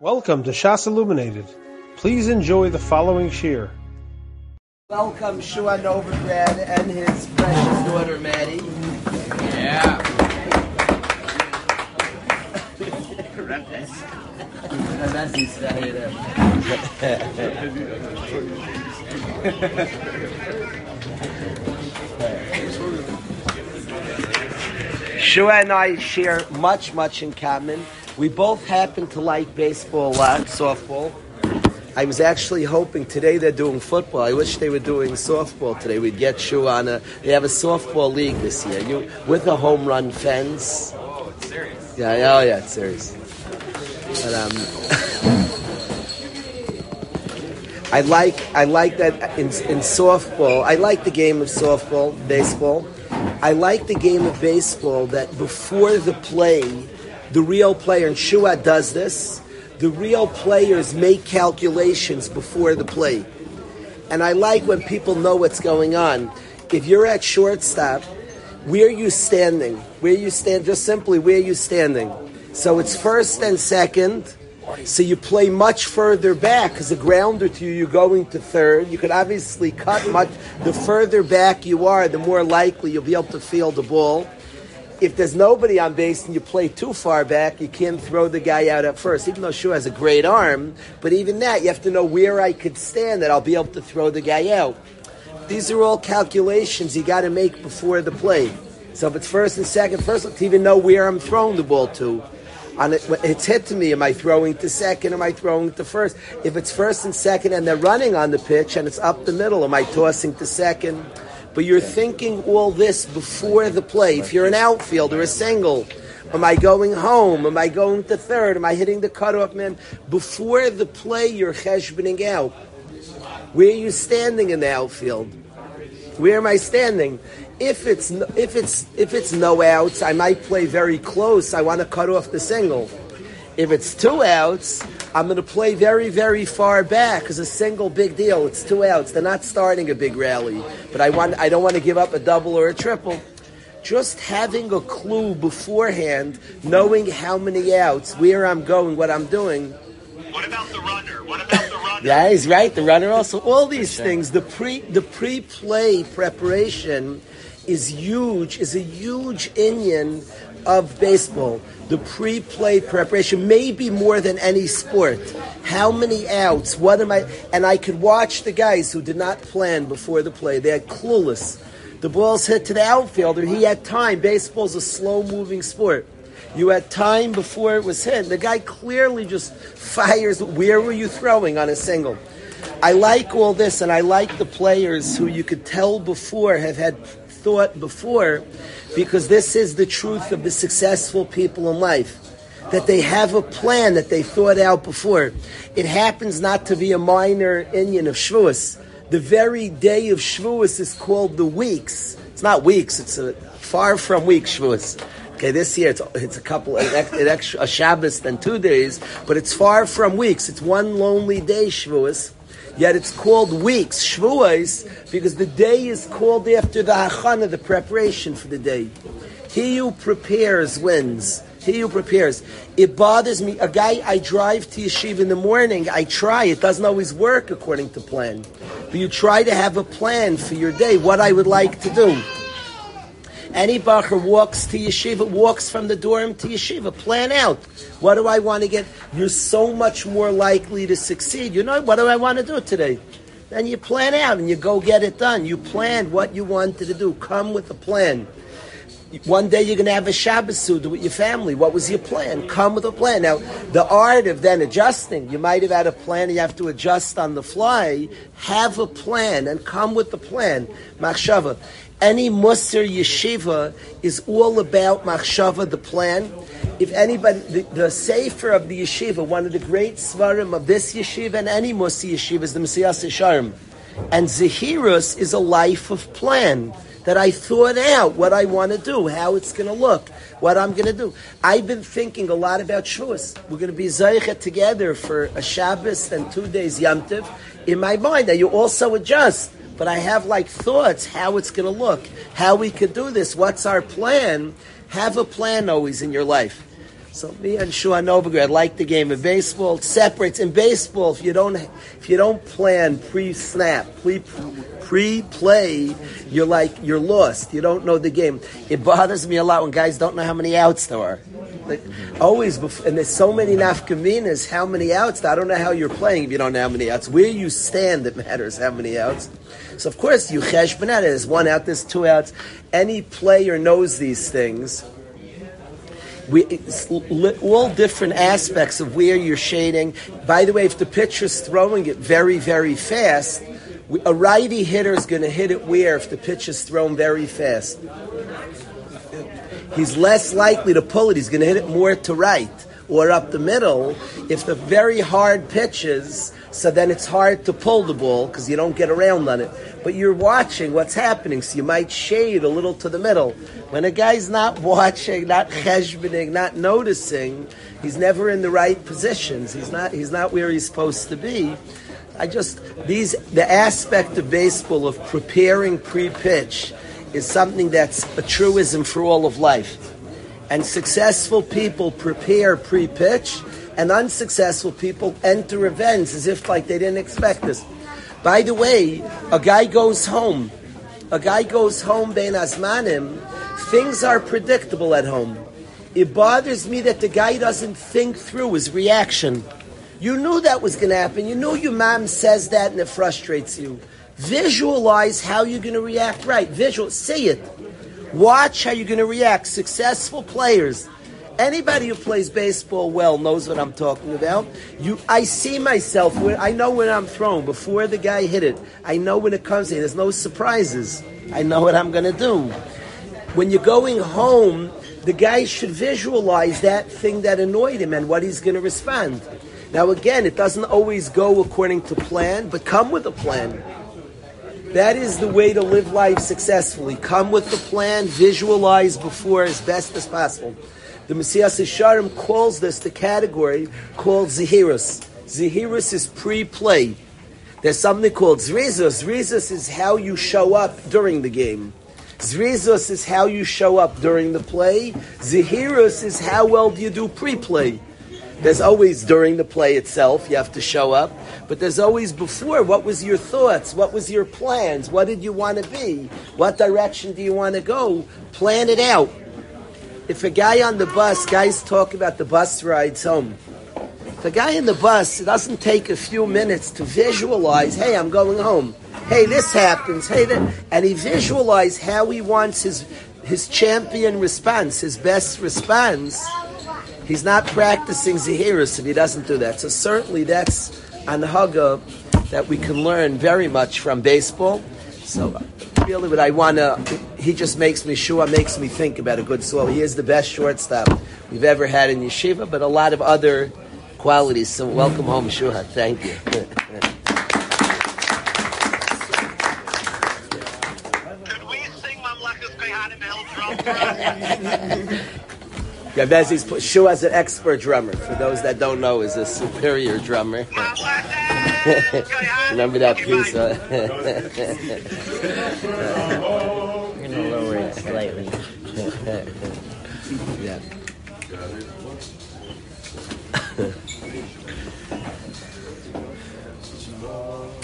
Welcome to Shas Illuminated. Please enjoy the following shir. Welcome Shua Novigrad and his precious daughter Maddie. Yeah. Shua and I share much, much in common. We both happen to like baseball a lot, softball. I was actually hoping today they're doing football. I wish they were doing softball today. We'd get you on a. They have a softball league this year. You with a home run fence. Oh, it's serious. Yeah, oh yeah, it's serious. But um, I like I like that in, in softball. I like the game of softball, baseball. I like the game of baseball that before the play, the real player and Shua does this. The real players make calculations before the play, and I like when people know what's going on. If you're at shortstop, where are you standing? Where you stand? Just simply where are you standing? So it's first and second. So you play much further back because a grounder to you, you're going to third. You could obviously cut much. The further back you are, the more likely you'll be able to field the ball. If there's nobody on base and you play too far back, you can't throw the guy out at first. Even though Shu has a great arm, but even that, you have to know where I could stand that I'll be able to throw the guy out. These are all calculations you got to make before the play. So if it's first and second, first to even know where I'm throwing the ball to. On it, it's hit to me. Am I throwing to second? Am I throwing to first? If it's first and second and they're running on the pitch and it's up the middle, am I tossing to second? But you're thinking all this before the play. If you're an outfielder, a single, am I going home? Am I going to third? Am I hitting the cutoff man? Before the play, you're cheshbening out. Where are you standing in the outfield? Where am I standing? If it's if it's if it's no outs, I might play very close. I want to cut off the single. If it's two outs, I'm going to play very very far back because a single big deal. It's two outs. They're not starting a big rally, but I want I don't want to give up a double or a triple. Just having a clue beforehand, knowing how many outs, where I'm going, what I'm doing. What about the runner? What about the runner? Yeah, he's right. The runner also. All these things. The pre the pre play preparation is huge. Is a huge inyan of baseball. The pre play preparation, maybe more than any sport. How many outs? What am I? And I could watch the guys who did not plan before the play. They're clueless. The ball's hit to the outfielder. He had time. Baseball's a slow moving sport. You had time before it was hit. The guy clearly just fires. Where were you throwing on a single? I like all this, and I like the players who you could tell before have had thought before, because this is the truth of the successful people in life. That they have a plan that they thought out before. It happens not to be a minor inyan of Shavuos. The very day of Shavuos is called the weeks. It's not weeks, it's a far from weeks Shavuos. Okay, this year it's, it's a couple, an extra, a Shabbos than two days, but it's far from weeks. It's one lonely day, Shavuos. Yet it's called weeks, Shavuos, because the day is called after the Hachana, the preparation for the day. He who prepares wins. He who prepares. It bothers me. A guy, I drive to yeshiva in the morning. I try. It doesn't always work according to plan. But you try to have a plan for your day, what I would like to do. Any bacher walks to yeshiva, walks from the dorm to yeshiva. Plan out. What do I want to get? You're so much more likely to succeed. You know, what do I want to do today? Then you plan out and you go get it done. You planned what you wanted to do. Come with a plan. One day you're going to have a Shabbos Suda with your family. What was your plan? Come with a plan. Now, the art of then adjusting, you might have had a plan, you have to adjust on the fly. Have a plan and come with the plan. Machshava. Any Musar yeshiva is all about machshava, the plan. If anybody, the, the sefer of the yeshiva, one of the great svarim of this yeshiva and any Musar yeshiva is the Mesilas Yesharim. And Zahirus is a life of plan that I thought out what I want to do, how it's going to look, what I'm going to do. I've been thinking a lot about Shavuos. We're going to be Zaychet together for a Shabbos and two days Yom Tov. In my mind, now you also adjust but I have like thoughts how it's going to look, how we could do this, what's our plan. Have a plan always in your life. So me and Shua Novograd like the game of baseball. It separates in baseball. If you don't, if you don't plan pre-snap, pre pre-play, you're like you're lost. You don't know the game. It bothers me a lot when guys don't know how many outs there are. Like, always, bef- and there's so many nafkaminas. How many outs? I don't know how you're playing if you don't know how many outs. Where you stand, it matters how many outs. So of course you chesh There's one out. There's two outs. Any player knows these things we, all different aspects of where you're shading. By the way, if the pitcher's throwing it very, very fast, a righty hitter is going to hit it where if the pitch is thrown very fast. He's less likely to pull it. He's going to hit it more to right or up the middle. If the very hard pitches, so then it's hard to pull the ball because you don't get around on it. But you're watching what's happening, so you might shade a little to the middle. When a guy's not watching, not cheshbening, not noticing, he's never in the right positions. He's not. He's not where he's supposed to be. I just these the aspect of baseball of preparing pre-pitch is something that's a truism for all of life. And successful people prepare pre-pitch, and unsuccessful people enter events as if like they didn't expect this. By the way, a guy goes home. A guy goes home, Bein Hazmanim. Things are predictable at home. It bothers me that the guy doesn't think through his reaction. You knew that was going to happen. You knew your mom says that and it frustrates you. Visualize how you're going to react right. Visual, say it. Watch how you're going to react. Successful players Anybody who plays baseball well knows what I'm talking about. You, I see myself. I know when I'm thrown before the guy hit it. I know when it comes in. There's no surprises. I know what I'm going to do. When you're going home, the guy should visualize that thing that annoyed him and what he's going to respond. Now, again, it doesn't always go according to plan, but come with a plan. That is the way to live life successfully. Come with the plan, visualize before as best as possible. The Mesilas Yesharim calls this the category called Zahirus. Zahirus is pre-play. There's something called Zrizus. Zrizus is how you show up during the game. Zrizus is how you show up during the play. Zahirus is how well do you do pre-play. There's always during the play itself, you have to show up. But there's always before, what was your thoughts? What was your plans? What did you want to be? What direction do you want to go? Plan it out if a guy on the bus, guys talk about the bus rides home. A guy in the bus, it doesn't take a few minutes to visualize, hey, I'm going home. Hey, this happens. Hey, that, and he visualize how he wants his his champion response, his best response. He's not practicing Zahiris if he doesn't do that. So certainly that's anhaga that we can learn very much from baseball. So really what I want to, he just makes me, sure, makes me think about a good soul. He is the best shortstop we've ever had in yeshiva, but a lot of other qualities. So welcome home, Shua. Thank you. Could we sing Mamlechus Kohanim El drum Gabezi's Shua is an expert drummer. For those that don't know, is a superior drummer. Remember that piece? Huh? I'm gonna lower it slightly. yeah.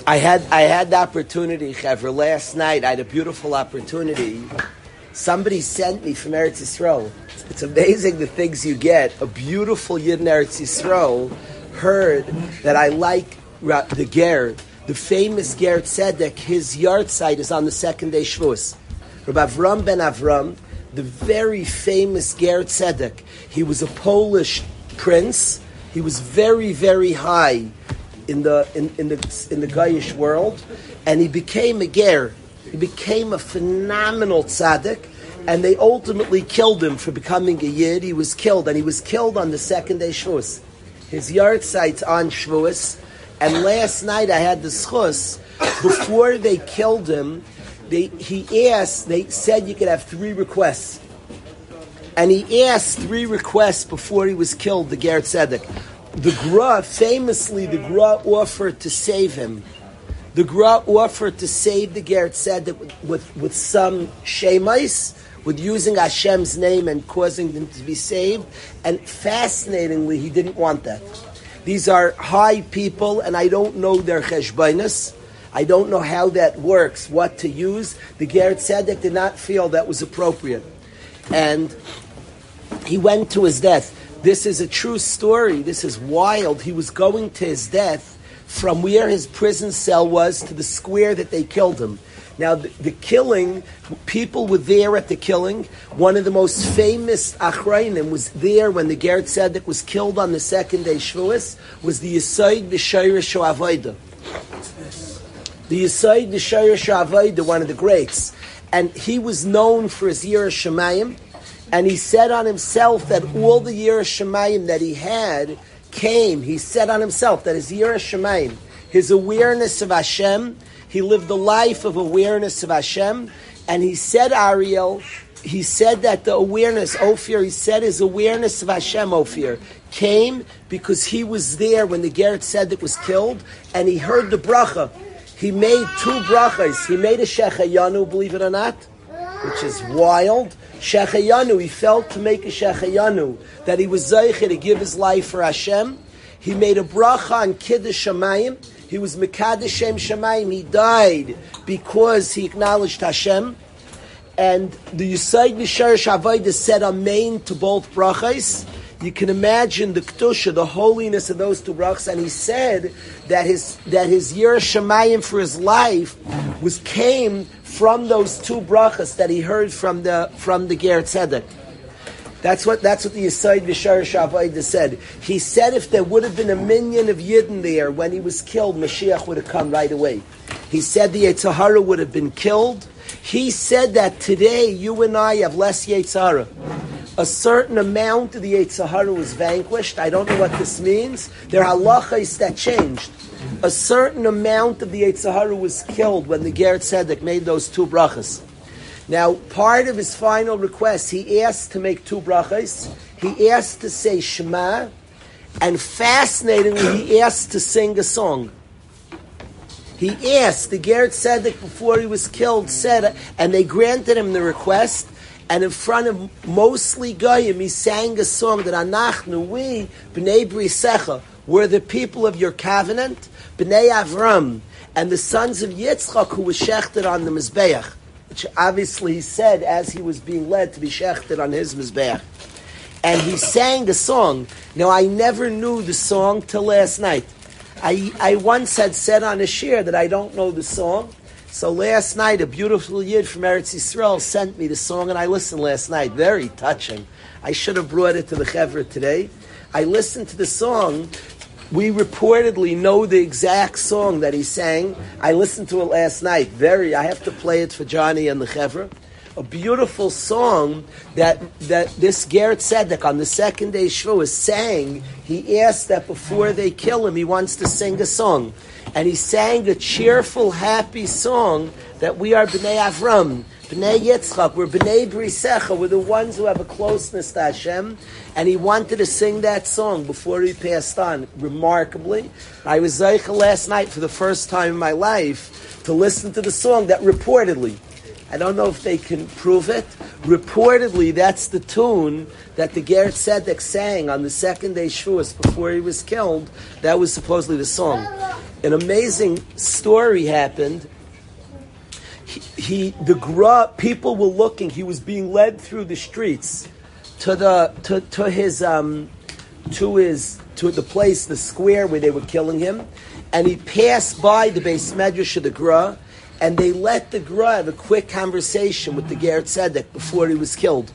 I had I had the opportunity, Chevra, last night. I had a beautiful opportunity. Somebody sent me from Eretz Yisrael. It's amazing the things you get. A beautiful Yid in Eretz Yisrael heard that I like the Ger, the famous Ger Tzedek, his yard site is on the second day Shavuos. Rabbi Avram ben Avram, the very famous Ger Tzedek, he was a Polish prince. He was very, very high in the in, in the in the Goyish world, and he became a Ger. He became a phenomenal tzaddik, and they ultimately killed him for becoming a yid. He was killed, and he was killed on the second day Shavuos. His yard site's on Shavuos, and last night I had the schus, before they killed him, they, he asked, they said you could have three requests. And he asked three requests before he was killed, the Ger Tzedek. The Gra, famously, the Gra offered to save him. The Gra offered to save the Ger Tzedek with, with, with some shemais, with using Hashem's name and causing them to be saved. And fascinatingly, he didn't want that. These are high people, and I don't know their cheshbainas. I don't know how that works, what to use. The Ger Tzedek did not feel that was appropriate. And he went to his death. This is a true story. This is wild. He was going to his death from where his prison cell was to the square that they killed him. Now, the, the killing, people were there at the killing. One of the most famous Achrayim was there when the Ger Tzedek was killed on the second day Shavuos, was the Yisoid V'Shayrish Avodah. The Yisoid V'Shayrish Avodah, one of the greats. And he was known for his Yirah Shemayim, and he said on himself that all the Yirah Shemayim that he had came, he said on himself that his Yirah Shemayim, his awareness of Hashem, he lived the life of awareness of Hashem, and he said, Ariel, he said that the awareness, Ophir, he said his awareness of Hashem, Ophir, came because he was there when the Gerrit Tzedek was killed, and he heard the bracha. He made two brachas. He made a Shechayanu, believe it or not, which is wild. Shechayanu, he felt to make a Shechayanu, that he was Zeiche to give his life for Hashem. He made a bracha on Kiddush Shamayim. He was Mekadesh Shem. He died because he acknowledged Hashem. And the Yisaid Visharish Avodah said Amen to both brachas. You can imagine the kedusha, the holiness of those two brachas, and he said that his that his year shemayim for his life was came from those two brachas that he heard from the from the Ger Tzedek. That's what that's what the Yisaid Vishar Shavayda said. He said if there would have been a minion of Yidden there when he was killed, Mashiach would have come right away. He said the Yetzer Hara would have been killed. He said that today you and I have less Yetzer Hara. A certain amount of the Yetzer Hara was vanquished. I don't know what this means. There are halachas that changed. A certain amount of the Yetzer Hara was killed when the Ger Tzedek made those two brachas. Now, part of his final request, he asked to make two brachas. He asked to say Shema, and fascinatingly, he asked to sing a song. He asked, the Ger Tzedek, before he was killed, said, and they granted him the request, and in front of mostly Goyim, he sang a song that Anachnu, we, B'nai Brisecha, were the people of your covenant, B'nai Avram, and the sons of Yitzchak who was shechted on the Mizbeach, which obviously he said as he was being led to be shechted on his Mizbeach. And he sang the song. Now, I never knew the song till last night. I, I once had said on a share that I don't know the song. So last night, a beautiful yid from Eretz Yisrael sent me the song, and I listened last night. Very touching. I should have brought it to the Chevra today. I listened to the song. We reportedly know the exact song that he sang. I listened to it last night. Very. I have to play it for Johnny and the Chevra. A beautiful song that that this Ger Tzedek on the second day Shavuos sang. He asked that before they kill him, he wants to sing a song and he sang a cheerful, happy song that we are Bnei Avram, Bnei Yitzchak, we're Bnei Brisecha, we're the ones who have a closeness to Hashem, and he wanted to sing that song before he passed on. Remarkably, I was Zeicha last night for the first time in my life to listen to the song that reportedly, I don't know if they can prove it. Reportedly, that's the tune that the Ger Tzedek sang on the second day Shavuos before he was killed. That was supposedly the song. An amazing story happened. He, he the gra, people were looking. He was being led through the streets to the to, to his um, to his to the place, the square where they were killing him, and he passed by the beis medrash of the gra, and they let the gra have a quick conversation with the Ger Tzedek before he was killed.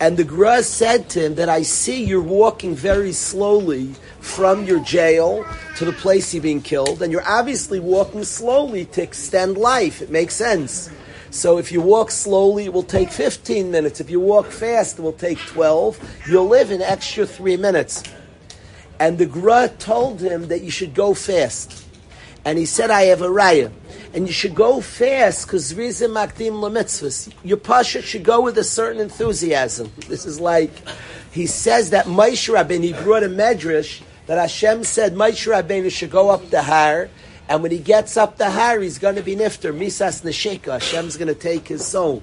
And the Gra said to him that I see you're walking very slowly from your jail to the place you're being killed, and you're obviously walking slowly to extend life. It makes sense. So if you walk slowly, it will take 15 minutes. If you walk fast, it will take 12. You'll live an extra three minutes. And the Gra told him that you should go fast. And he said, I have a raya. And you should go fast because reason makdim lemitzvahs. Your pasha should go with a certain enthusiasm. This is like, he says that Moshe Rabbeinu, he brought a medrash that Hashem said Moshe Rabbeinu should go up the har, and when he gets up the har, he's going to be nifter, misas nesheka. Hashem's going to take his soul.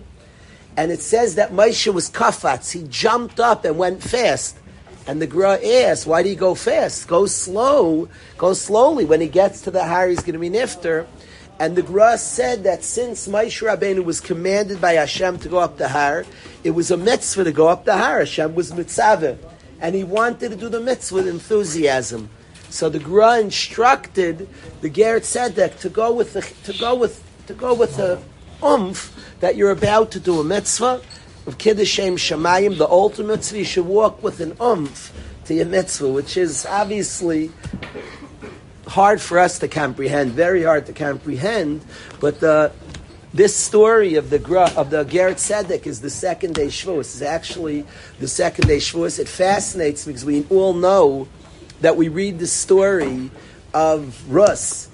And it says that Moshe was kafatz. He jumped up and went fast. And the Gra asked, why do you go fast? Go slow. Go slowly. When he gets to the har, he's going to be nifter. And the Gra said that since Moshe Rabbeinu was commanded by Hashem to go up the har, it was a mitzvah to go up the har. Hashem was mitzvah. And he wanted to do the mitzvah with enthusiasm. So the Gra instructed the Ger Tzedek to go with the, to go with to go with the umph that you're about to do a mitzvah of Kiddushem Shemayim, the ultimate mitzvah, you should walk with an umph to your mitzvah, which is obviously hard for us to comprehend, very hard to comprehend, but the this story of the of the Geret Tzedek is the second day Shavuos. It's actually the second day Shavuos. It fascinates me because we all know that we read the story of Rus,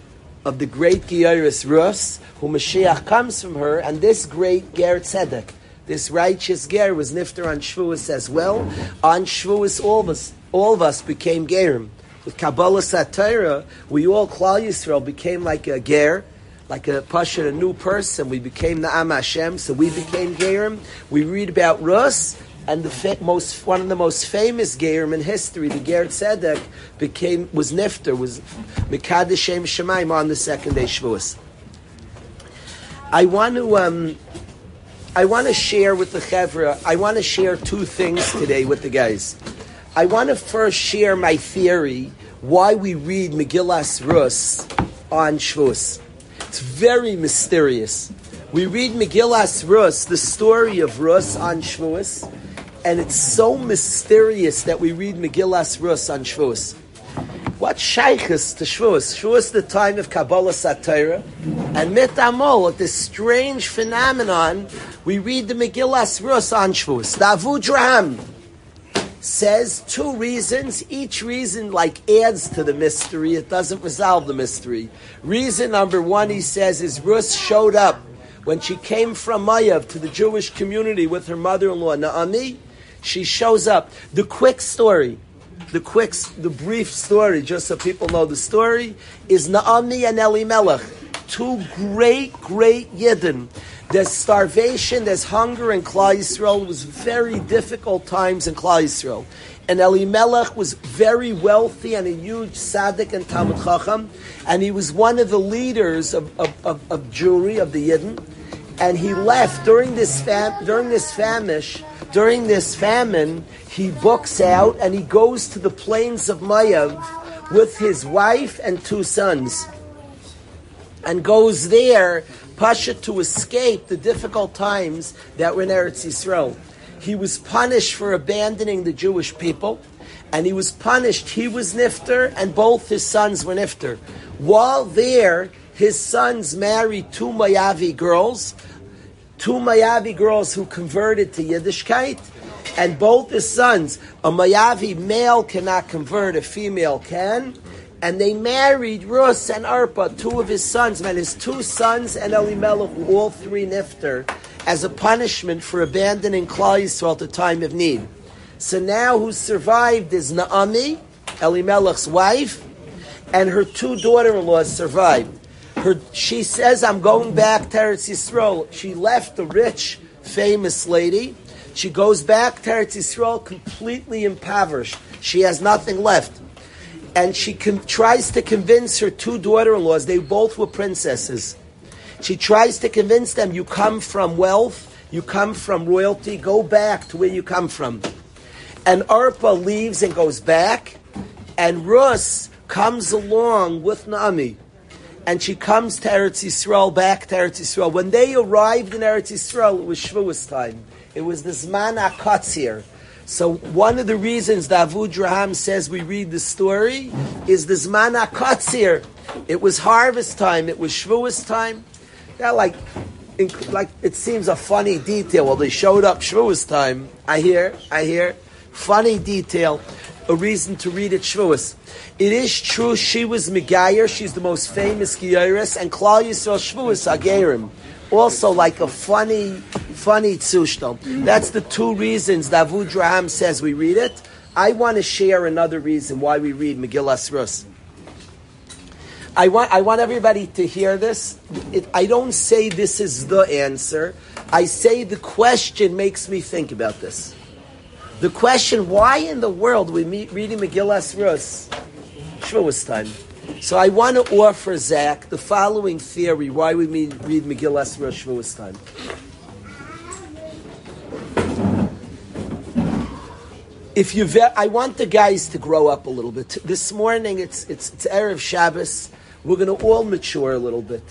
of the great Geiris Rus, who Mashiach comes from her, and this great Ger Tzedek, this righteous Ger, was nifter on Shavuos as well. On Shavuos, all of us, all of us became Gerim. With Kabbalas Torah, we all, Klal Yisrael, became like a Ger, like a Pasha, a new person. We became the Am Hashem, so we became Gerim. We read about Rus, and the fa- most one of the most famous Gerim in history, the Ger Tzedek, became was Nifter, was Mikadeshem Shemaim on the second day Shavuos. I want to um, I want to share with the chevra. I want to share two things today with the guys. I want to first share my theory why we read Megillas Rus on Shavuos. It's very mysterious. We read Megillas Rus, the story of Rus on Shavuos, and it's so mysterious that we read Megillas Rus on Shavuos. What shaykhs to Shavuos? Shavuos the time of Kabbalas Torah, and Mitamol, this strange phenomenon, we read the Megillas Rus on Shavuos. The Avudraham says two reasons. Each reason like adds to the mystery. It doesn't resolve the mystery. Reason number one, he says, is Rus showed up when she came from Mayav to the Jewish community with her mother-in-law Naomi. She shows up. The quick story the quick, the brief story, just so people know the story, is Naomi and Eli Elimelech, two great, great Yidden. There's starvation, there's hunger in Klal Yisrael. It was very difficult times in Klal Yisrael. And Elimelech was very wealthy and a huge tzaddik and Talmud Chacham, and he was one of the leaders of, of, of, of Jewry, of the Yidden. And he left during this fam- during this famish, during this famine, he books out and he goes to the plains of Mayav with his wife and two sons and goes there, Pasha, to escape the difficult times that were in Eretz Yisrael. He was punished for abandoning the Jewish people, and he was punished. He was Nifter, and both his sons were Nifter. While there, his sons married two Mayavi girls, two Mayavi girls who converted to Yiddishkeit, and both his sons, a Mayavi male cannot convert, a female can. And they married Rus and Arpa, two of his sons, and his two sons and Elimelech, all three nifter, as a punishment for abandoning Klal Yisrael at the time of need. So now who survived is Naomi, Elimelech's wife, and her two daughter-in-laws survived. Her, she says, I'm going back to Eretz Yisrael. She left a rich, famous lady. She goes back to Eretz Yisrael completely impoverished. She has nothing left and she tries to convince her two daughter-in-laws. They both were princesses. She tries to convince them, "You come from wealth, you come from royalty. Go back to where you come from." And Arpa leaves and goes back, and Rus comes along with Naomi, and she comes to Eretz Yisrael, back to Eretz Yisrael. When they arrived in Eretz Yisrael, it was Shavuos time. It was the Zman HaKatzir. So one of the reasons that Avudraham says we read the story is the Zman HaKatzir. It was harvest time. It was Shavuos time. That like, inc- like it seems a funny detail. Well, they showed up Shavuos time. I hear, I hear, funny detail. A reason to read it Shavuos. It is true she was Megayer. She's the most famous Giyaris, and Klal Yisrael Shavuos Agerim also like a funny, funny tzushtom. That's the two reasons that says we read it. I want to share another reason why we read Megillas Rus. I want, I want everybody to hear this. It, I don't say this is the answer. I say the question makes me think about this. The question, why in the world we meet reading Megillas Rus Shavuos time? So I want to offer Zach the following theory why we read Megillas Rus Shavuos time. If you, ve- I want the guys to grow up a little bit. This morning, it's it's it's erev Shabbos. We're going to all mature a little bit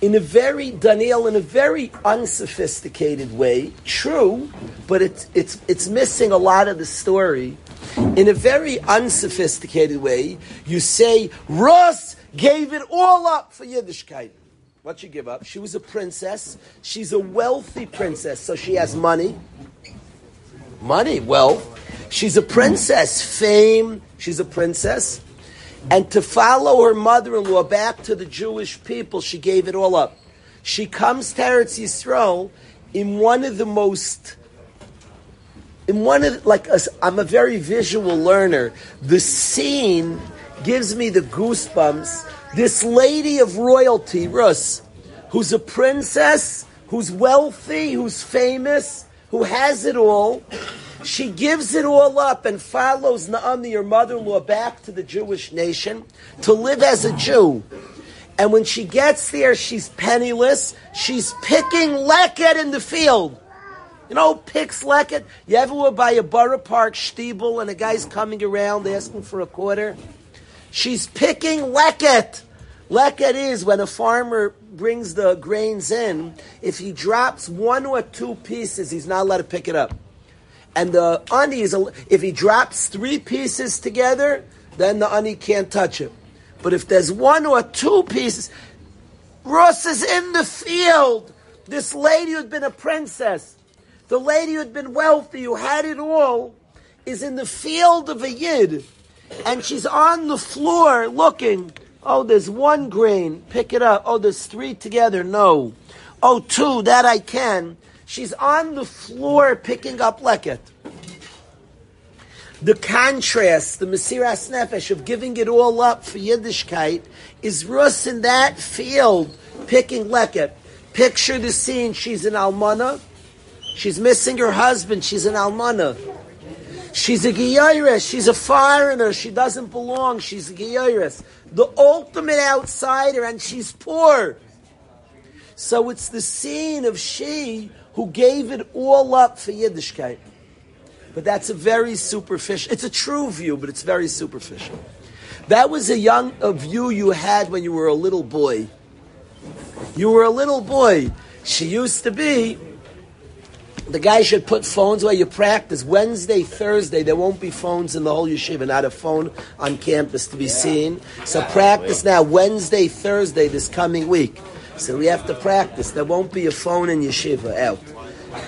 in a very Daniel, in a very unsophisticated way. True, but it's it's it's missing a lot of the story. In a very unsophisticated way, you say Rus gave it all up for Yiddishkeit. What she give up? She was a princess. She's a wealthy princess, so she has money. Money, wealth. She's a princess, fame. She's a princess. And to follow her mother-in-law back to the Jewish people, she gave it all up. She comes to Eretz Yisrael in one of the most, in one of, like, i I'm a very visual learner. The scene gives me the goosebumps. This lady of royalty, Rus, who's a princess, who's wealthy, who's famous, who has it all, she gives it all up and follows Naomi, her mother-in-law, back to the Jewish nation to live as a Jew. And when she gets there, she's penniless. She's picking leket in the field. You know, picks leket. You ever were by a borough park stiebel and a guy's coming around asking for a quarter? She's picking leket. Leket is when a farmer brings the grains in, if he drops one or two pieces, he's not allowed to pick it up and the ani is if he drops three pieces together, then the ani can't touch it. But if there's one or two pieces, Rus is in the field. This lady who'd been a princess, the lady who'd been wealthy, who had it all, is in the field of a yid, and she's on the floor looking. Oh, there's one grain. Pick it up. Oh, there's three together. No. Oh, two. That I can. She's on the floor picking up leket. The contrast, the Mesiras Nefesh of giving it all up for Yiddishkeit is Rus in that field picking leket. Picture the scene. She's an almana. She's missing her husband. She's an almana. She's a Giyaris. She's a foreigner. She doesn't belong. She's a Giyaris. The ultimate outsider, and she's poor. So it's the scene of she who gave it all up for Yiddishkeit. But that's a very superficial, it's a true view, but it's very superficial. That was a young a view you had when you were a little boy. You were a little boy. She used to be. The guy should put phones where you practice. Wednesday, Thursday, there won't be phones in the whole yeshiva, not a phone on campus to be yeah. seen. So yeah, practice now. Wednesday, Thursday, this coming week. So we have to practice. There won't be a phone in yeshiva out.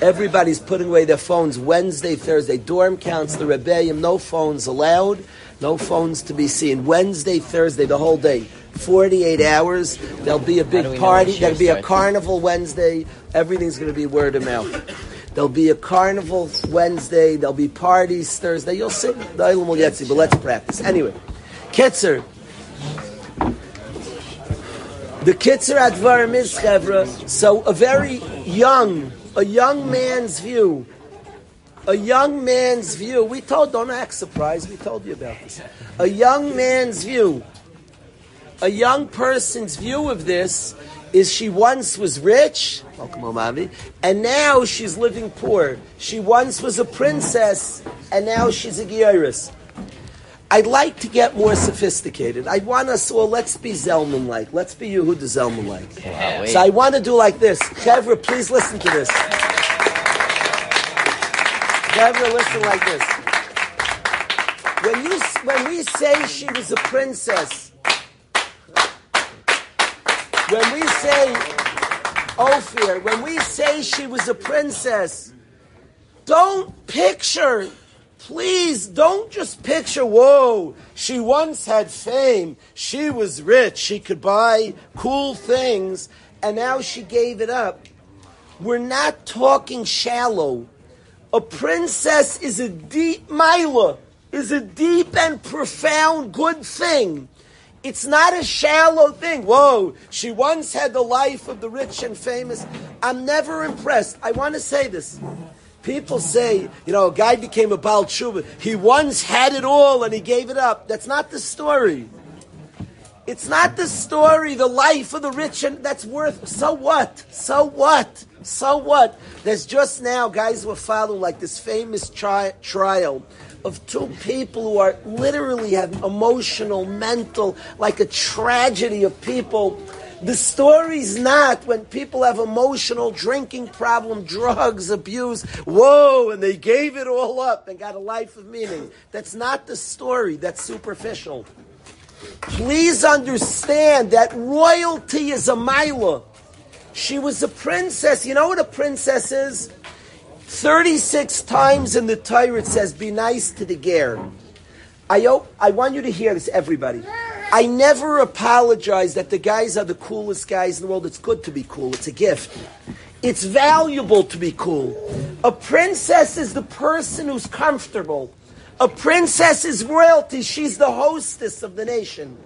Everybody's putting away their phones Wednesday, Thursday. Dorm counts, the rebellion, no phones allowed, no phones to be seen. Wednesday, Thursday, the whole day. 48 hours. There'll be a big party. There'll be a carnival Wednesday. Everything's going to be word of mouth. There'll be a carnival Wednesday. There'll be parties Thursday. You'll see. The Ilam will get but let's practice. Anyway, Kitzer. The Kitzer Advarim is Chevra. So a very young, a young man's view. A young man's view. We told, don't act surprised, we told you about this. A young man's view. A young person's view of this is she once was rich, and now she's living poor. She once was a princess, and now she's a Geiris. I'd like to get more sophisticated. I want us all, let's be Zelman like. Let's be Yehuda Zelman like. Wow, so I want to do like this. Chevra, please listen to this. Chevra, listen like this. When, you, when we say she was a princess, when we say, Ophir, when we say she was a princess, don't picture Please don't just picture, whoa, she once had fame, she was rich, she could buy cool things, and now she gave it up. We're not talking shallow. A princess is a deep mila, is a deep and profound good thing. It's not a shallow thing. Whoa, she once had the life of the rich and famous. I'm never impressed. I want to say this. People say, you know, a guy became a Baal Tshuva. He once had it all and he gave it up. That's not the story. It's not the story, the life of the rich, and that's worth. So what? So what? So what? There's just now guys were following like this famous tri- trial of two people who are literally have emotional, mental, like a tragedy of people. The story's not when people have emotional drinking problem, drugs, abuse. Whoa, and they gave it all up and got a life of meaning. That's not the story. That's superficial. Please understand that royalty is a mila. She was a princess. You know what a princess is? 36 times in the Torah it says, be nice to the ger. I, hope, I want you to hear this, everybody. I never apologize that the guys are the coolest guys in the world. It's good to be cool. It's a gift. It's valuable to be cool. A princess is the person who's comfortable. A princess is royalty. She's the hostess of the nation.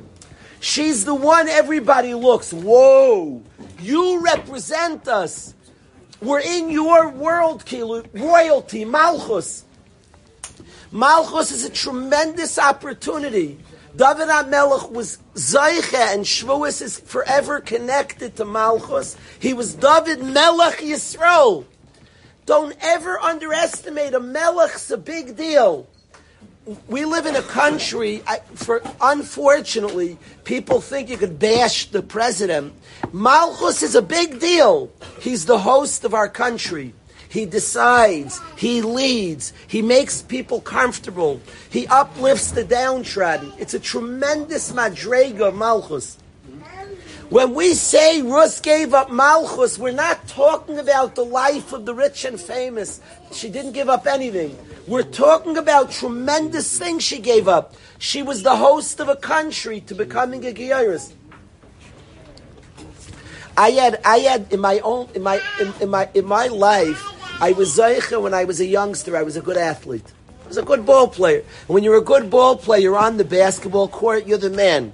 She's the one everybody looks. Whoa, you represent us. We're in your world, Kilu. Royalty, Malchus. Malchus is a tremendous opportunity. David HaMelech was Zayche, and Shavuos is forever connected to Malchus. He was David Melech Yisrael. Don't ever underestimate a Melech's a big deal we live in a country, I, for unfortunately, people think you could bash the president. Malchus is a big deal. He's the host of our country. He decides, he leads, he makes people comfortable, he uplifts the downtrodden. It's a tremendous madrega Malchus. When we say Rus gave up Malchus, we're not talking about the life of the rich and famous. She didn't give up anything. We're talking about tremendous things she gave up. She was the host of a country to becoming a Gyaris. I had, I had in my own, in my, in, in my, in my life, I was Zeicha when I was a youngster. I was a good athlete. I was a good ball player. And when you're a good ball player on the basketball court, you're the man.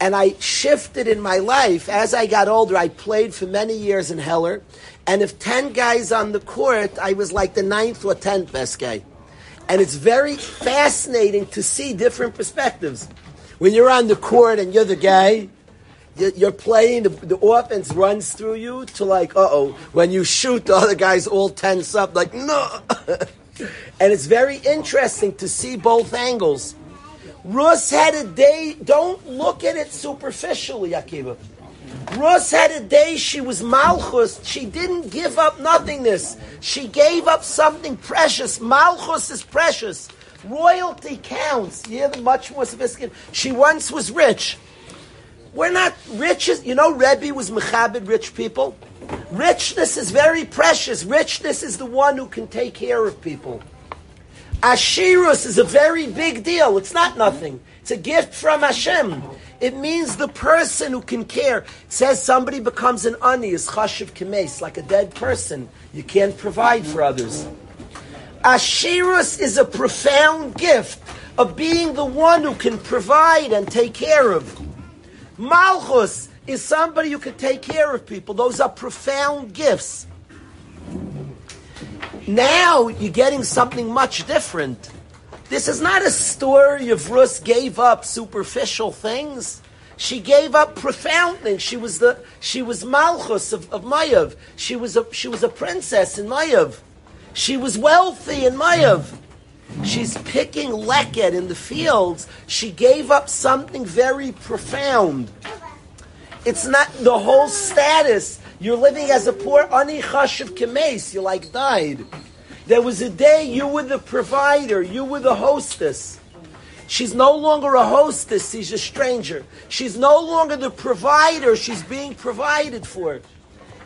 And I shifted in my life as I got older. I played for many years in Heller. And if 10 guys on the court, I was like the ninth or 10th best guy. And it's very fascinating to see different perspectives. When you're on the court and you're the guy, you're playing, the, the offense runs through you to like, uh oh. When you shoot, the other guys all tense up, like, no. and it's very interesting to see both angles. Rus had a day, don't look at it superficially, Akiva. Rus had a day she was Malchus. She didn't give up nothingness. She gave up something precious. Malchus is precious. Royalty counts. Yeah, much more sophisticated. She once was rich. We're not rich. You know, Rebbe was mechabed rich people. Richness is very precious. Richness is the one who can take care of people. Ashirus is a very big deal. It's not nothing. It's a gift from Hashem. It means the person who can care. It says somebody becomes an ani, is chashiv kemes, like a dead person. You can't provide for others. Ashirus is a profound gift of being the one who can provide and take care of. Malchus is somebody who can take care of people. Those are profound gifts. Now you're getting something much different. This is not a story of Rus gave up superficial things. She gave up profound things. She was the she was Malchus of, of Mayav. She was a she was a princess in Mayav. She was wealthy in Mayav. She's picking leket in the fields. She gave up something very profound. It's not the whole status. You're living as a poor ani chashiv kemes. You like died. There was a day you were the provider, you were the hostess. She's no longer a hostess, she's a stranger. She's no longer the provider, she's being provided for.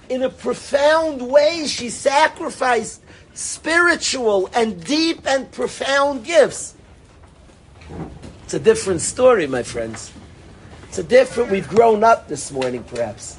In a profound way, she sacrificed spiritual and deep and profound gifts. It's a different story, my friends. It's a different, we've grown up this morning, perhaps.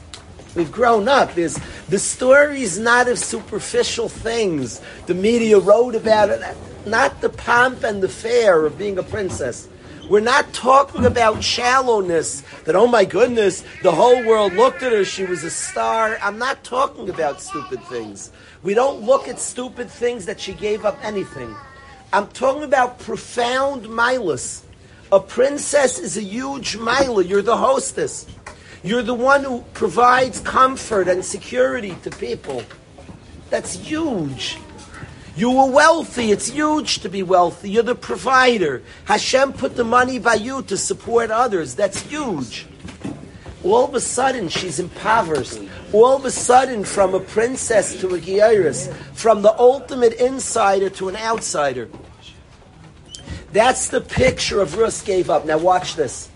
We've grown up. There's, the story is not of superficial things. The media wrote about it. Not the pomp and the fare of being a princess. We're not talking about shallowness, that, oh my goodness, the whole world looked at her, she was a star. I'm not talking about stupid things. We don't look at stupid things that she gave up anything. I'm talking about profound milas. A princess is a huge mila. You're the hostess. You're the one who provides comfort and security to people. That's huge. You were wealthy. It's huge to be wealthy. You're the provider. Hashem put the money by you to support others. That's huge. All of a sudden, she's impoverished. All of a sudden, from a princess to a Geiris, from the ultimate insider to an outsider. That's the picture of Rus gave up. Now watch this.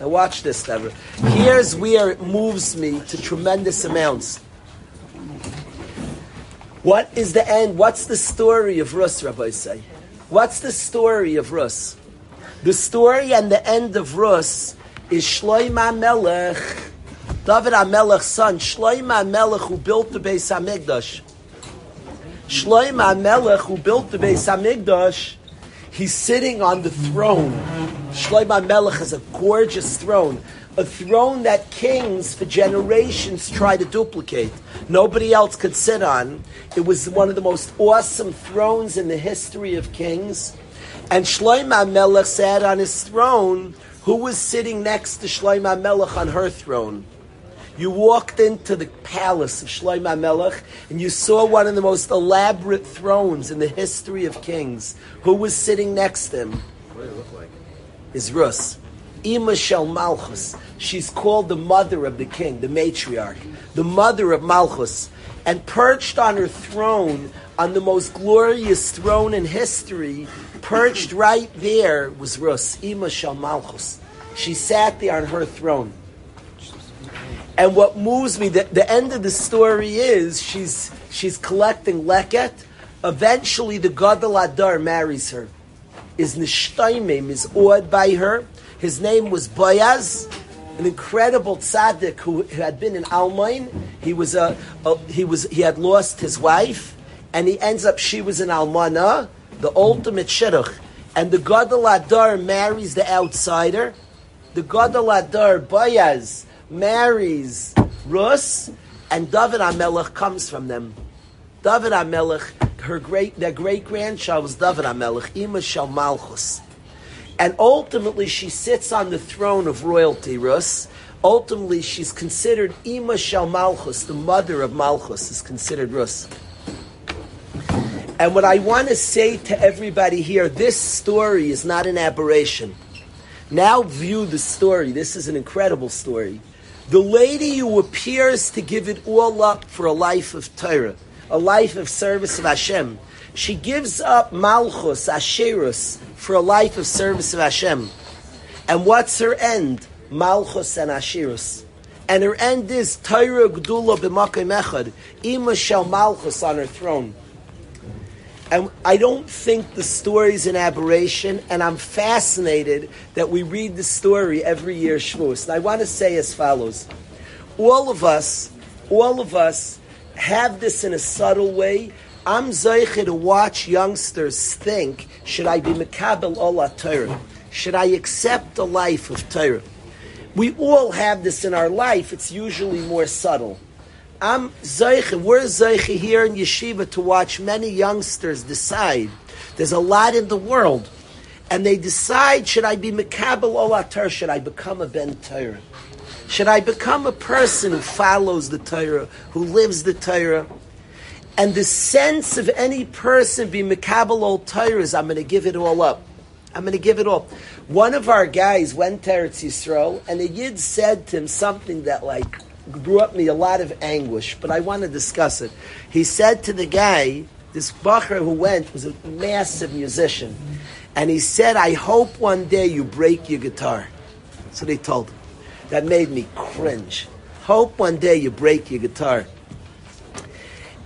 Now watch this, Deborah. Here's where it moves me to tremendous amounts. What is the end? What's the story of Rus, Rabbi say? What's the story of Rus? The story and the end of Rus is Shloima Melech, David HaMelech's son, Shloima Melech, who built the Beis HaMikdash. Shloima Melech, who built the Beis HaMikdash, he's sitting on the throne. Shloima Melech has a gorgeous throne a throne that kings for generations try to duplicate. Nobody else could sit on. It was one of the most awesome thrones in the history of kings. And Shloimeh Melech sat on his throne. Who was sitting next to Shloimeh Melech on her throne? You walked into the palace of Shloimeh Melech and you saw one of the most elaborate thrones in the history of kings. Who was sitting next to him? What did it look like? Is Rus. Ima Shel Malchus. She's called the mother of the king, the matriarch, the mother of Malchus. And perched on her throne, on the most glorious throne in history, perched right there was Rus, Ima Shel Malchus. She sat there on her throne. And what moves me, the, the end of the story is she's she's collecting leket. Eventually, the Gadol HaDor marries her. Is nishtaimim, is awed by her. His name was Boaz, an incredible tzaddik who had been in Almain. He was a, a, he was he had lost his wife, and he ends up she was an almana, the ultimate shidduch. And the Gadol HaDor marries the outsider. The Gadol HaDor Boaz marries Rus, and David HaMelech comes from them. David HaMelech, her great their great grandchild was David HaMelech, Ima Shel Malchus. And ultimately, she sits on the throne of royalty, Rus. Ultimately, she's considered Ima Shel Malchus, the mother of Malchus, is considered Rus. And what I want to say to everybody here, this story is not an aberration. Now view the story. This is an incredible story. The lady who appears to give it all up for a life of Torah, a life of service of Hashem, she gives up Malchus, Ashirus, for a life of service of Hashem. And what's her end? Malchus and Ashirus. And her end is Torah Gdula b'makim echad, Ima Shel Malchus on her throne. And I don't think the story is an aberration, and I'm fascinated that we read the story every year, Shavuos. And I want to say as follows: All of us, all of us, have this in a subtle way. I'm zeiche to watch youngsters think: Should I be mekabel ola Torah? Should I accept the life of Torah? We all have this in our life. It's usually more subtle. I'm Zeiche, we're Zeiche here in Yeshiva to watch many youngsters decide. There's a lot in the world. And they decide, should I be Mekabel Olatar? Should I become a Ben Torah? Should I become a person who follows the Torah, who lives the Torah? And the sense of any person being Mekabel Ol Torah is, I'm going to give it all up. I'm going to give it all. One of our guys went to Eretz Yisrael, and a Yid said to him something that, like, brought me a lot of anguish, but I want to discuss it. He said to the guy, this bacher who went was a massive musician, and he said, I hope one day you break your guitar. So they told him. That made me cringe. Hope one day you break your guitar.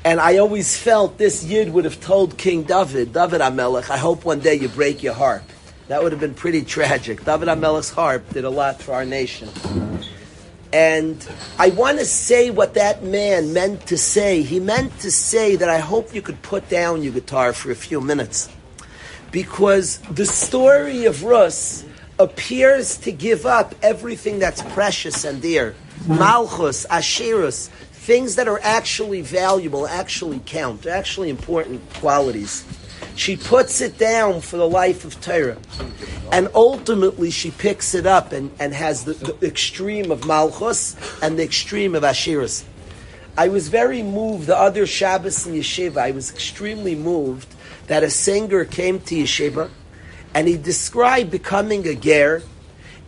And I always felt this Yid would have told King David, David HaMelech, I hope one day you break your harp. That would have been pretty tragic. David HaMelech's harp did a lot for our nation. And I want to say what that man meant to say. He meant to say that I hope you could put down your guitar for a few minutes. Because the story of Rus, appears to give up everything that's precious and dear. Malchus, Ashirus, things that are actually valuable, actually count, actually important qualities. She puts it down for the life of Torah. And ultimately, she picks it up and, and has the, the extreme of Malchus and the extreme of Ashirus. I was very moved the other Shabbos in Yeshiva. I was extremely moved that a singer came to Yeshiva and he described becoming a ger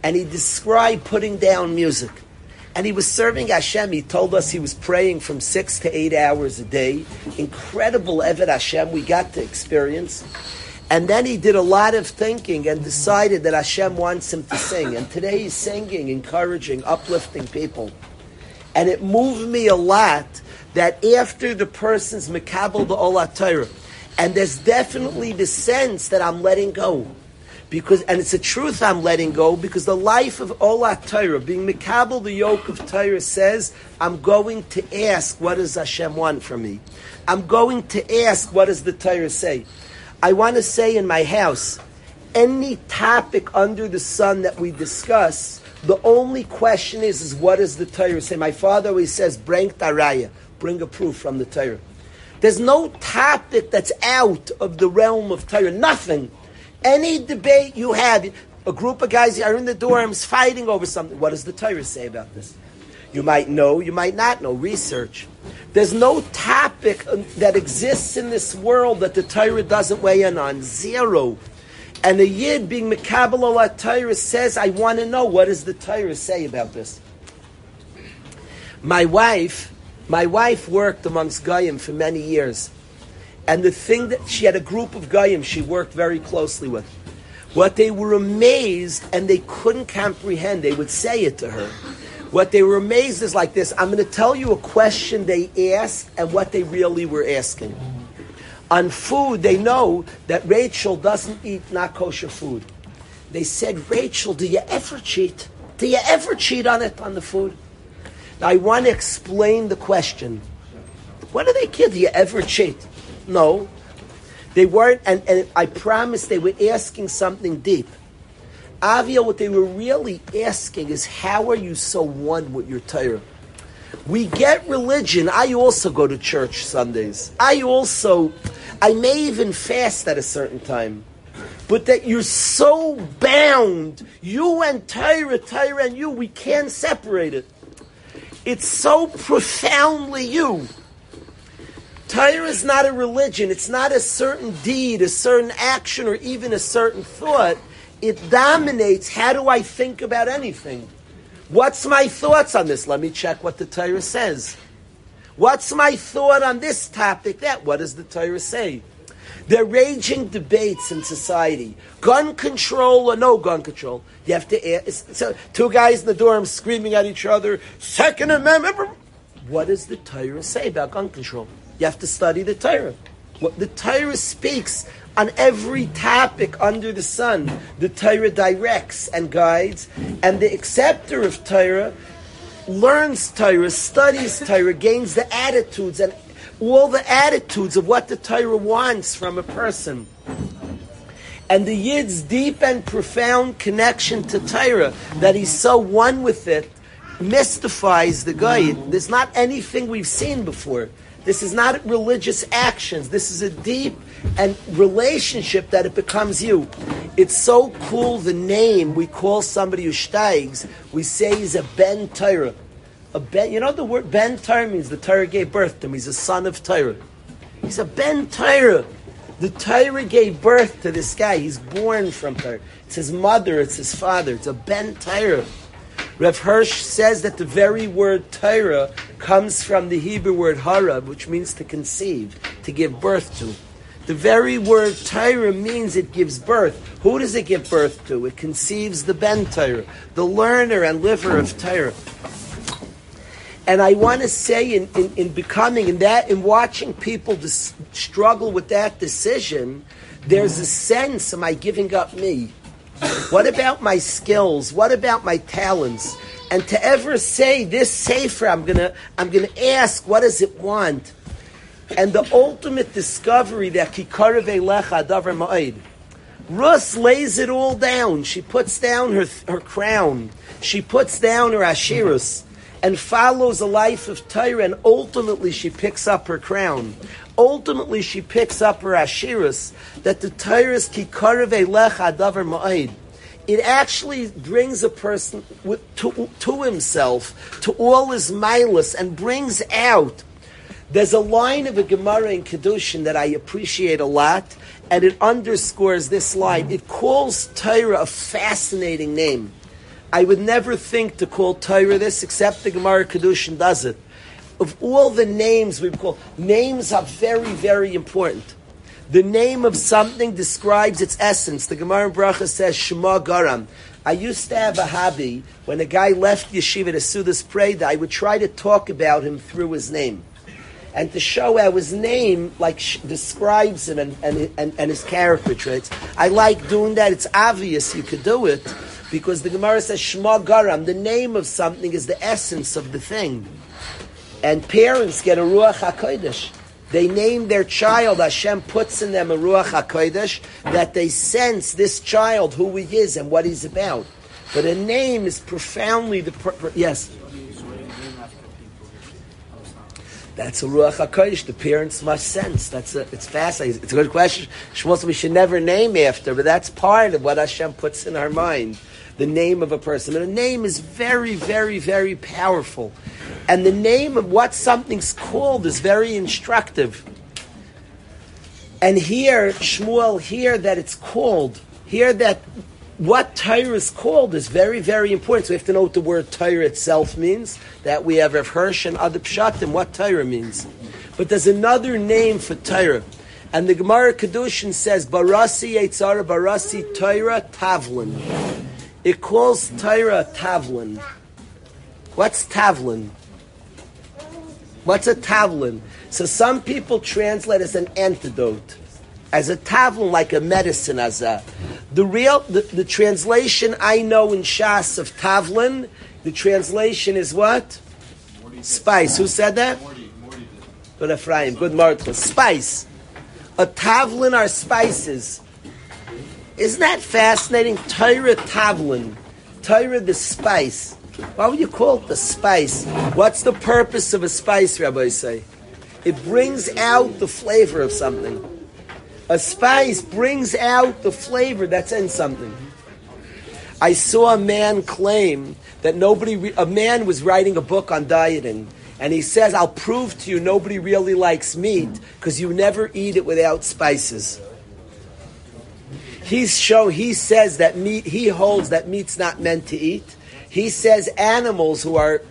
and he described putting down music. And he was serving Hashem. He told us he was praying from six to eight hours a day. Incredible Eved Hashem we got to experience. And then he did a lot of thinking and decided that Hashem wants him to sing. And today he's singing, encouraging, uplifting people. And it moved me a lot that after the person's Mekabel the Olat Torah, and there's definitely the sense that I'm letting go. Because, and it's a truth I'm letting go because the life of Olat Torah, being Mikabel, the yoke of Torah, says, I'm going to ask, what does Hashem want from me? I'm going to ask, what does the Torah say? I want to say in my house, any topic under the sun that we discuss, the only question is, is what does the Torah say? My father always says, bring taraya, bring a proof from the Torah. There's no topic that's out of the realm of Torah, nothing. Any debate you have, a group of guys are in the dorms fighting over something. What does the Torah say about this? You might know, you might not know. Research. There's no topic um, that exists in this world that the Torah doesn't weigh in on. Zero. And the Yid being Mekabel Allah Torah says, I want to know what does the Torah say about this. My wife, my wife worked amongst Goyim for many years. And the thing that she had a group of Goyim she worked very closely with. What they were amazed and they couldn't comprehend, they would say it to her. What they were amazed is like this I'm going to tell you a question they asked and what they really were asking. On food, they know that Rachel doesn't eat not kosher food. They said, Rachel, do you ever cheat? Do you ever cheat on it, on the food? Now, I want to explain the question. What do they care? Do you ever cheat? No. They weren't, and, and I promise they were asking something deep. Avia, what they were really asking is, how are you so one with your Torah? We get religion. I also go to church Sundays. I also, I may even fast at a certain time. But that you're so bound, you and Torah, Torah and you, we can't separate it. It's so profoundly you. Torah is not a religion. It's not a certain deed, a certain action, or even a certain thought. It dominates how do I think about anything. What's my thoughts on this? Let me check what the Torah says. What's my thought on this topic? That what does the Torah say? There are raging debates in society: gun control or no gun control. You have to ask. So two guys in the dorm screaming at each other. Second Amendment. What does the Torah say about gun control? You have to study the Torah. What the Torah speaks on every topic under the sun. The Torah directs and guides, and the acceptor of Torah learns Torah, studies Torah, gains the attitudes and all the attitudes of what the Torah wants from a person. And the Yid's deep and profound connection to Torah, that he's so one with it, mystifies the guy. There's not anything we've seen before. This is not religious actions. This is a deep and relationship that it becomes you. It's so cool the name we call somebody who steigs, we say he's a Ben Torah. A ben, you know the word Ben Torah means the Torah gave birth to him. He's a son of Torah. He's a Ben Torah. The Torah gave birth to this guy. He's born from Torah. It's his mother, it's his father. It's a Ben Torah. Rev Hirsch says that the very word Torah comes from the Hebrew word harah, which means to conceive, to give birth to. The very word Torah means it gives birth. Who does it give birth to? It conceives the Ben Torah, the learner and liver of Torah. And I want to say, in, in, in, becoming, in that, in watching people dis- struggle with that decision, there's a sense: Am I giving up me? What about my skills? What about my talents? And to ever say this safer, I'm gonna, I'm gonna ask, what does it want? And the ultimate discovery that kikareve lecha davar ma'id. Rus lays it all down. She puts down her, her crown. She puts down her ashirus and follows a life of Torah, and ultimately she picks up her crown. Ultimately, she picks up her ashirus that the is kikarve lech adavar ma'id. It actually brings a person with, to, to himself, to all his milas, and brings out. There's a line of a Gemara in Kedushin that I appreciate a lot, and it underscores this line. It calls Torah a fascinating name. I would never think to call Torah this, except the Gemara Kedushin does it. Of all the names we call, names are very, very important. The name of something describes its essence. The Gemara in Bracha says, Shema Garam. I used to have a hobby, when a guy left yeshiva to Sudas Preda, I would try to talk about him through his name. And to show how his name like describes him and, and, and, and his character traits. I like doing that. It's obvious you could do it because the Gemara says Shema Garam, the name of something is the essence of the thing. And parents get a Ruach HaKodesh. They name their child, Hashem puts in them a Ruach HaKodesh, that they sense this child, who he is and what he's about. But a name is profoundly the... Per- yes? That's a Ruach HaKodesh. The parents must sense. That's a, it's fascinating. It's a good question. We should never name after, but that's part of what Hashem puts in our mind. The name of a person. And a name is very, very, very powerful. And the name of what something's called is very instructive. And here, Shmuel, here that it's called, here that what Torah is called is very, very important. So we have to know what the word Torah itself means. That we have Rav Hirsch and other pshatim, what Torah means. But there's another name for Torah. And the Gemara Kedushin says, Barasi Yetzer Hara, Barasi Torah Tavlin. It calls Torah Tavlin. What's Tavlin? What's a Tavlin? So some people translate as an antidote as a tavlin, like a medicine, as a the real the, the translation I know in Shas of tavlin. The translation is what? Spice. Who said that? Good Ephraim. Good Martha. Spice. A tavlin are spices. Isn't that fascinating? Torah tavlin. Torah the spice. Why would you call it the spice? What's the purpose of a spice, Rabbi say? It brings out the flavor of something. A spice brings out the flavor that's in something. I saw a man claim that nobody, re- a man was writing a book on dieting, and he says, I'll prove to you nobody really likes meat because you never eat it without spices. He's show, he says that meat, he holds that meat's not meant to eat. He says animals who are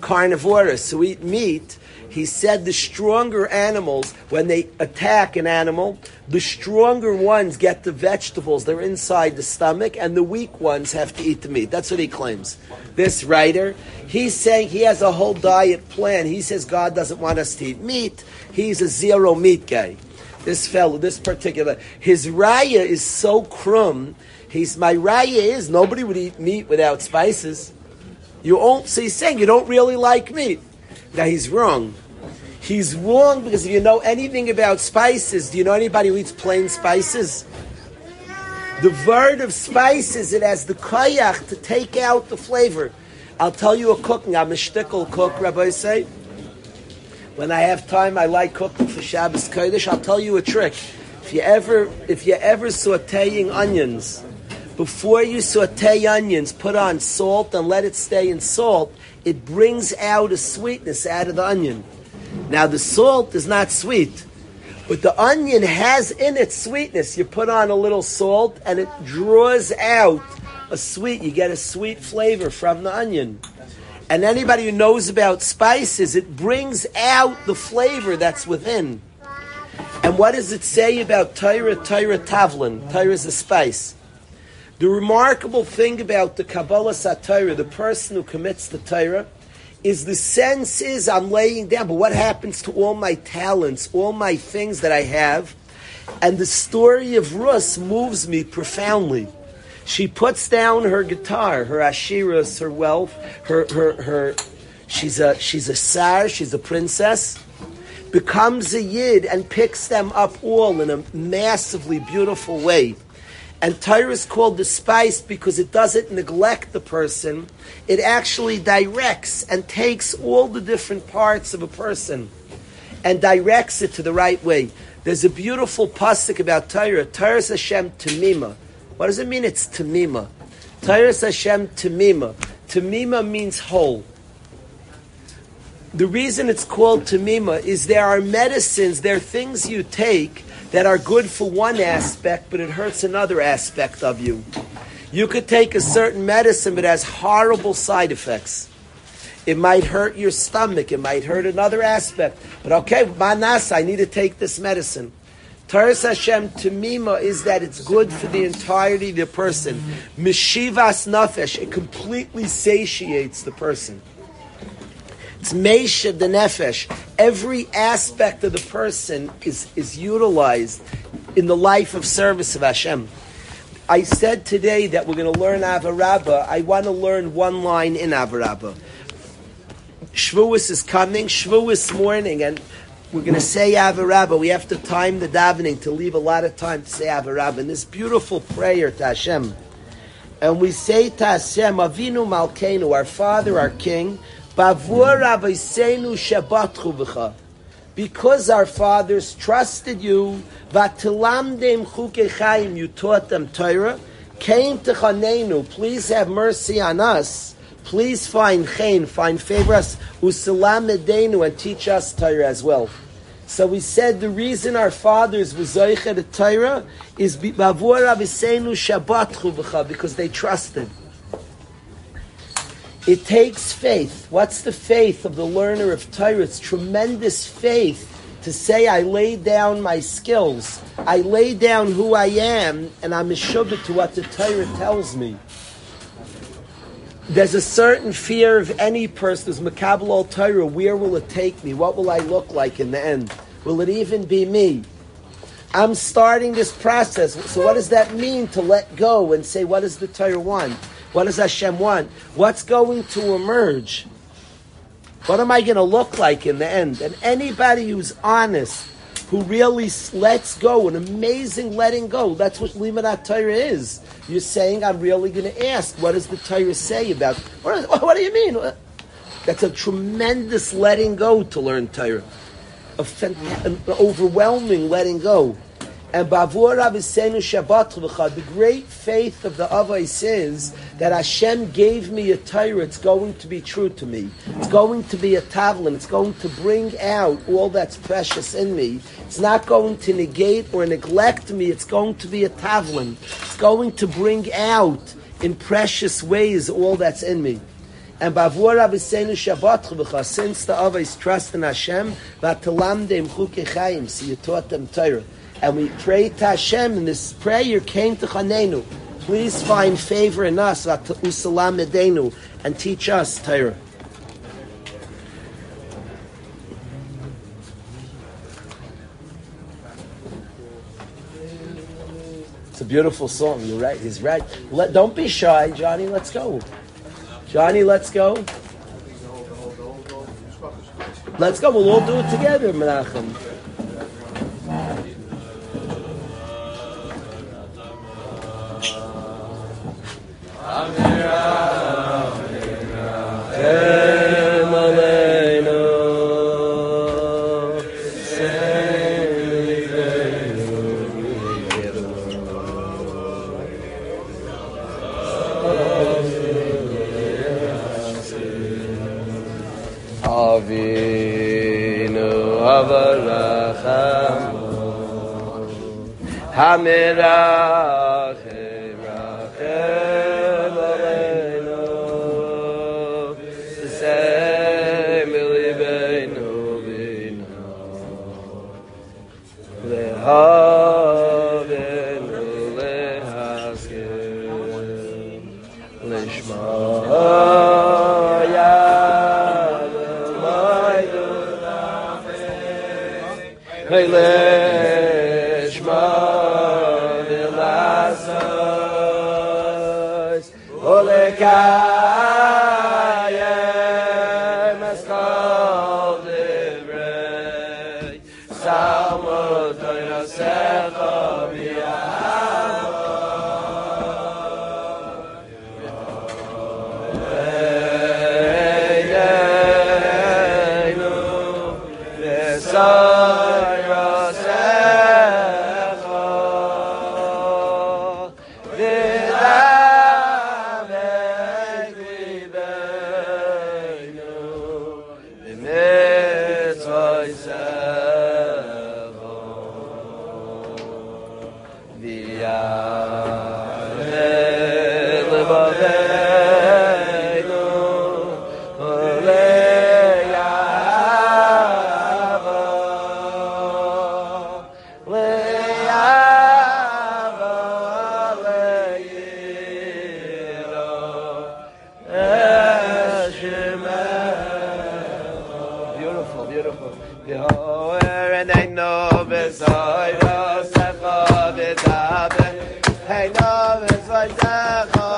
carnivorous, who eat meat, he said the stronger animals, when they attack an animal, the stronger ones get the vegetables, they're inside the stomach, and the weak ones have to eat the meat. That's what he claims. This writer, he's saying he has a whole diet plan. He says God doesn't want us to eat meat. He's a zero meat guy. This fellow, this particular, his raya is so crumb. He's my raya is nobody would eat meat without spices. You won't. He's saying you don't really like meat. Now he's wrong. He's wrong because if you know anything about spices, do you know anybody who eats plain spices? The word of spices, it has the koyach to take out the flavor. I'll tell you a cooking. I'm a shtickle cook, Rabbi say. When I have time, I like cooking for Shabbos Kodesh. I'll tell you a trick. If you ever, if you ever sautéing onions, before you saute onions, put on salt and let it stay in salt. It brings out a sweetness out of the onion. Now the salt is not sweet, but the onion has in it sweetness. You put on a little salt and it draws out a sweet. You get a sweet flavor from the onion. And anybody who knows about spices, it brings out the flavor that's within. And what does it say about Torah, Torah Tavlin? Torah is a spice. The remarkable thing about the Kabbalas Torah, the person who commits the Torah, is the sense is I'm laying down, but what happens to all my talents, all my things that I have? And the story of Rus moves me profoundly. She puts down her guitar, her ashirus, her wealth, her her her. She's a she's a sar, she's a princess, becomes a yid and picks them up all in a massively beautiful way. And Torah is called the spice because it doesn't neglect the person. It actually directs and takes all the different parts of a person and directs it to the right way. There's a beautiful pasuk about Torah. Torah is Hashem Tamima. What does it mean? It's Tamima. Is Hashem Tamima. Tamima means whole. The reason it's called Tamima is there are medicines, there are things you take that are good for one aspect, but it hurts another aspect of you. You could take a certain medicine, but it has horrible side effects. It might hurt your stomach. It might hurt another aspect. But okay, manas, I need to take this medicine. Toras Hashem Tamima is that it's good for the entirety of the person. Mishivas Nafesh, it completely satiates the person. It's Meisha the Nefesh. Every aspect of the person is, is utilized in the life of service of Hashem. I said today that we're going to learn Ahavah Rabbah. I want to learn one line in Ahavah Rabbah. Shavuos is coming, Shavuos morning, and we're going to say Ahavah Rabbah. We have to time the davening to leave a lot of time to say Ahavah Rabbah. And this beautiful prayer to Hashem. And we say to Hashem, Avinu Malkeinu, our Father, our King, Bavur Avaisenu Shabatchu B'cha. Because our fathers trusted you, Vatilamdem Chukechaim, you taught them Torah, came to Chanenu, please have mercy on us. Please find chen, find favor us, usalam medenu, and teach us Torah as well. So we said the reason our fathers were zoicha the Torah is because they trusted. It takes faith. What's the faith of the learner of Torah? It's tremendous faith to say, I lay down my skills, I lay down who I am, and I'm mishubit to what the Torah tells me. There's a certain fear of any person who's Makabal al. Where will it take me? What will I look like in the end? Will it even be me? I'm starting this process. So, what does that mean to let go and say, what does the Torah want? What does Hashem want? What's going to emerge? What am I going to look like in the end? And anybody who's honest, who really lets go, an amazing letting go, that's what Limanat Torah is. You're saying, I'm really going to ask, what does the Torah say about, what, what do you mean? Uh, that's a tremendous letting go to learn Torah. A fant- an overwhelming letting go. And Bavur Avisenu Shabbat the great faith of the Avos is that Hashem gave me a Torah, it's going to be true to me. It's going to be a tavlin, it's going to bring out all that's precious in me. It's not going to negate or neglect me, it's going to be a tavlin. It's going to bring out in precious ways all that's in me. And Bavur Avisenu Shabbat since the Avos trust in Hashem, V'atalamdem Chukei Chaim, so you taught them Torah and we pray to Hashem, and this prayer came to Chanenu. Please find favor in us, and teach us Torah. It's a beautiful song. You're right. He's right. Let, don't be shy, Johnny. Let's go. Johnny, let's go. Let's go. We'll all do it together, Menachem. Avinu Jagad.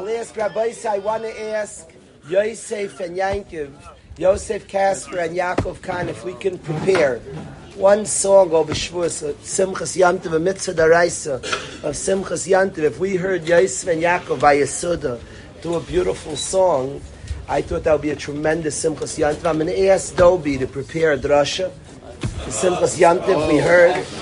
Ask, Rabbi, I want to ask Yosef and Yankiv, Yosef Kasper and Yaakov Khan, if we can prepare one song over Shavuos, uh, Simchas Yantiv, a mitzvah daraisa of Simchas Yantiv. If we heard Yosef and Yaakov by Yasuda do a beautiful song, I thought that would be a tremendous Simchas Yantiv. I'm going to ask Dobi to prepare a drasha. The Simchas Yantiv we heard.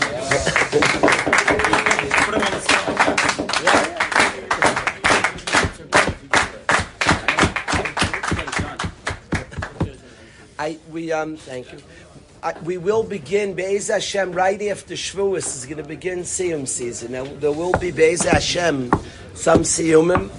I we um thank you. I, we will begin Be'ez Hashem right after Shavuos is going to begin Siyum season. Now there will be Be'ez Hashem some Siyumim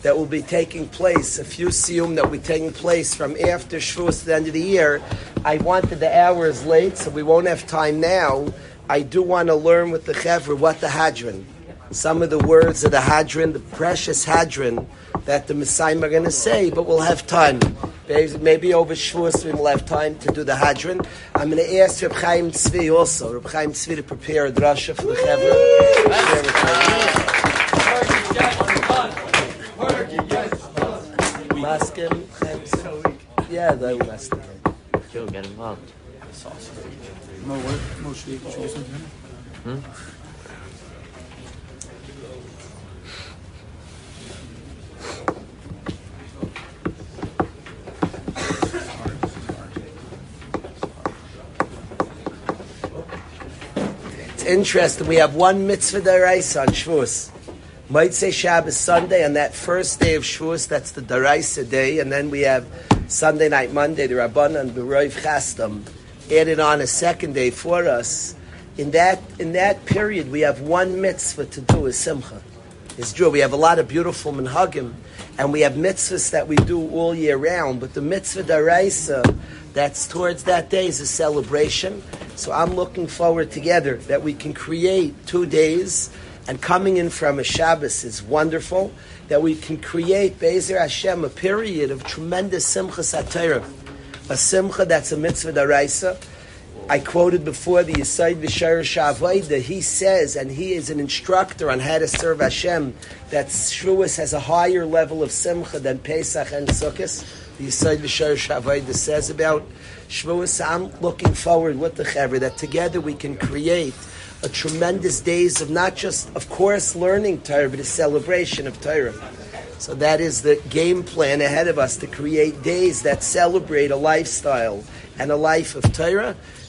that will be taking place, a few Siyum that will be taking place from after Shavuos to the end of the year. I wanted the hours late, so we won't have time now. I do want to learn with the Chevra what the Hadran, some of the words of the Hadran, the precious Hadran that the Messiah are going to say, but we'll have time. Maybe over Shavuos we will have time to do the Hadran. I'm going to ask Reb Chaim Tzvi also, Reb Chaim Tzvi to prepare a drasha for the Chevra. Maskim, Chaim Tzvi. Yeah, they maskim. Joe, get involved. Mo, what? Mo, should you, should you do something? It's interesting. We have one mitzvah daraisa on Shavuos. Might say Shabbos Sunday on that first day of Shavuos. That's the daraisa day, and then we have Sunday night, Monday, the Rabbanan, the Roiv Chastam, added on a second day for us. In that in that period, we have one mitzvah to do is Simcha. It's true. We have a lot of beautiful minhagim, and we have mitzvahs that we do all year round. But the mitzvah daraisa that's towards that day is a celebration. So I'm looking forward together that we can create two days, and coming in from a Shabbos is wonderful. That we can create Bezer Hashem a period of tremendous simcha satira, a simcha that's a mitzvah daraisa. I quoted before the Yesod V'Shoresh HaAvodah. He says, and he is an instructor on how to serve Hashem, that Shavuos has a higher level of simcha than Pesach and Sukkot. The Yesod V'Shoresh HaAvodah says about Shavuos. I'm looking forward with the Chaver that together we can create a tremendous days of not just, of course, learning Torah, but a celebration of Torah. So that is the game plan ahead of us to create days that celebrate a lifestyle and a life of Torah.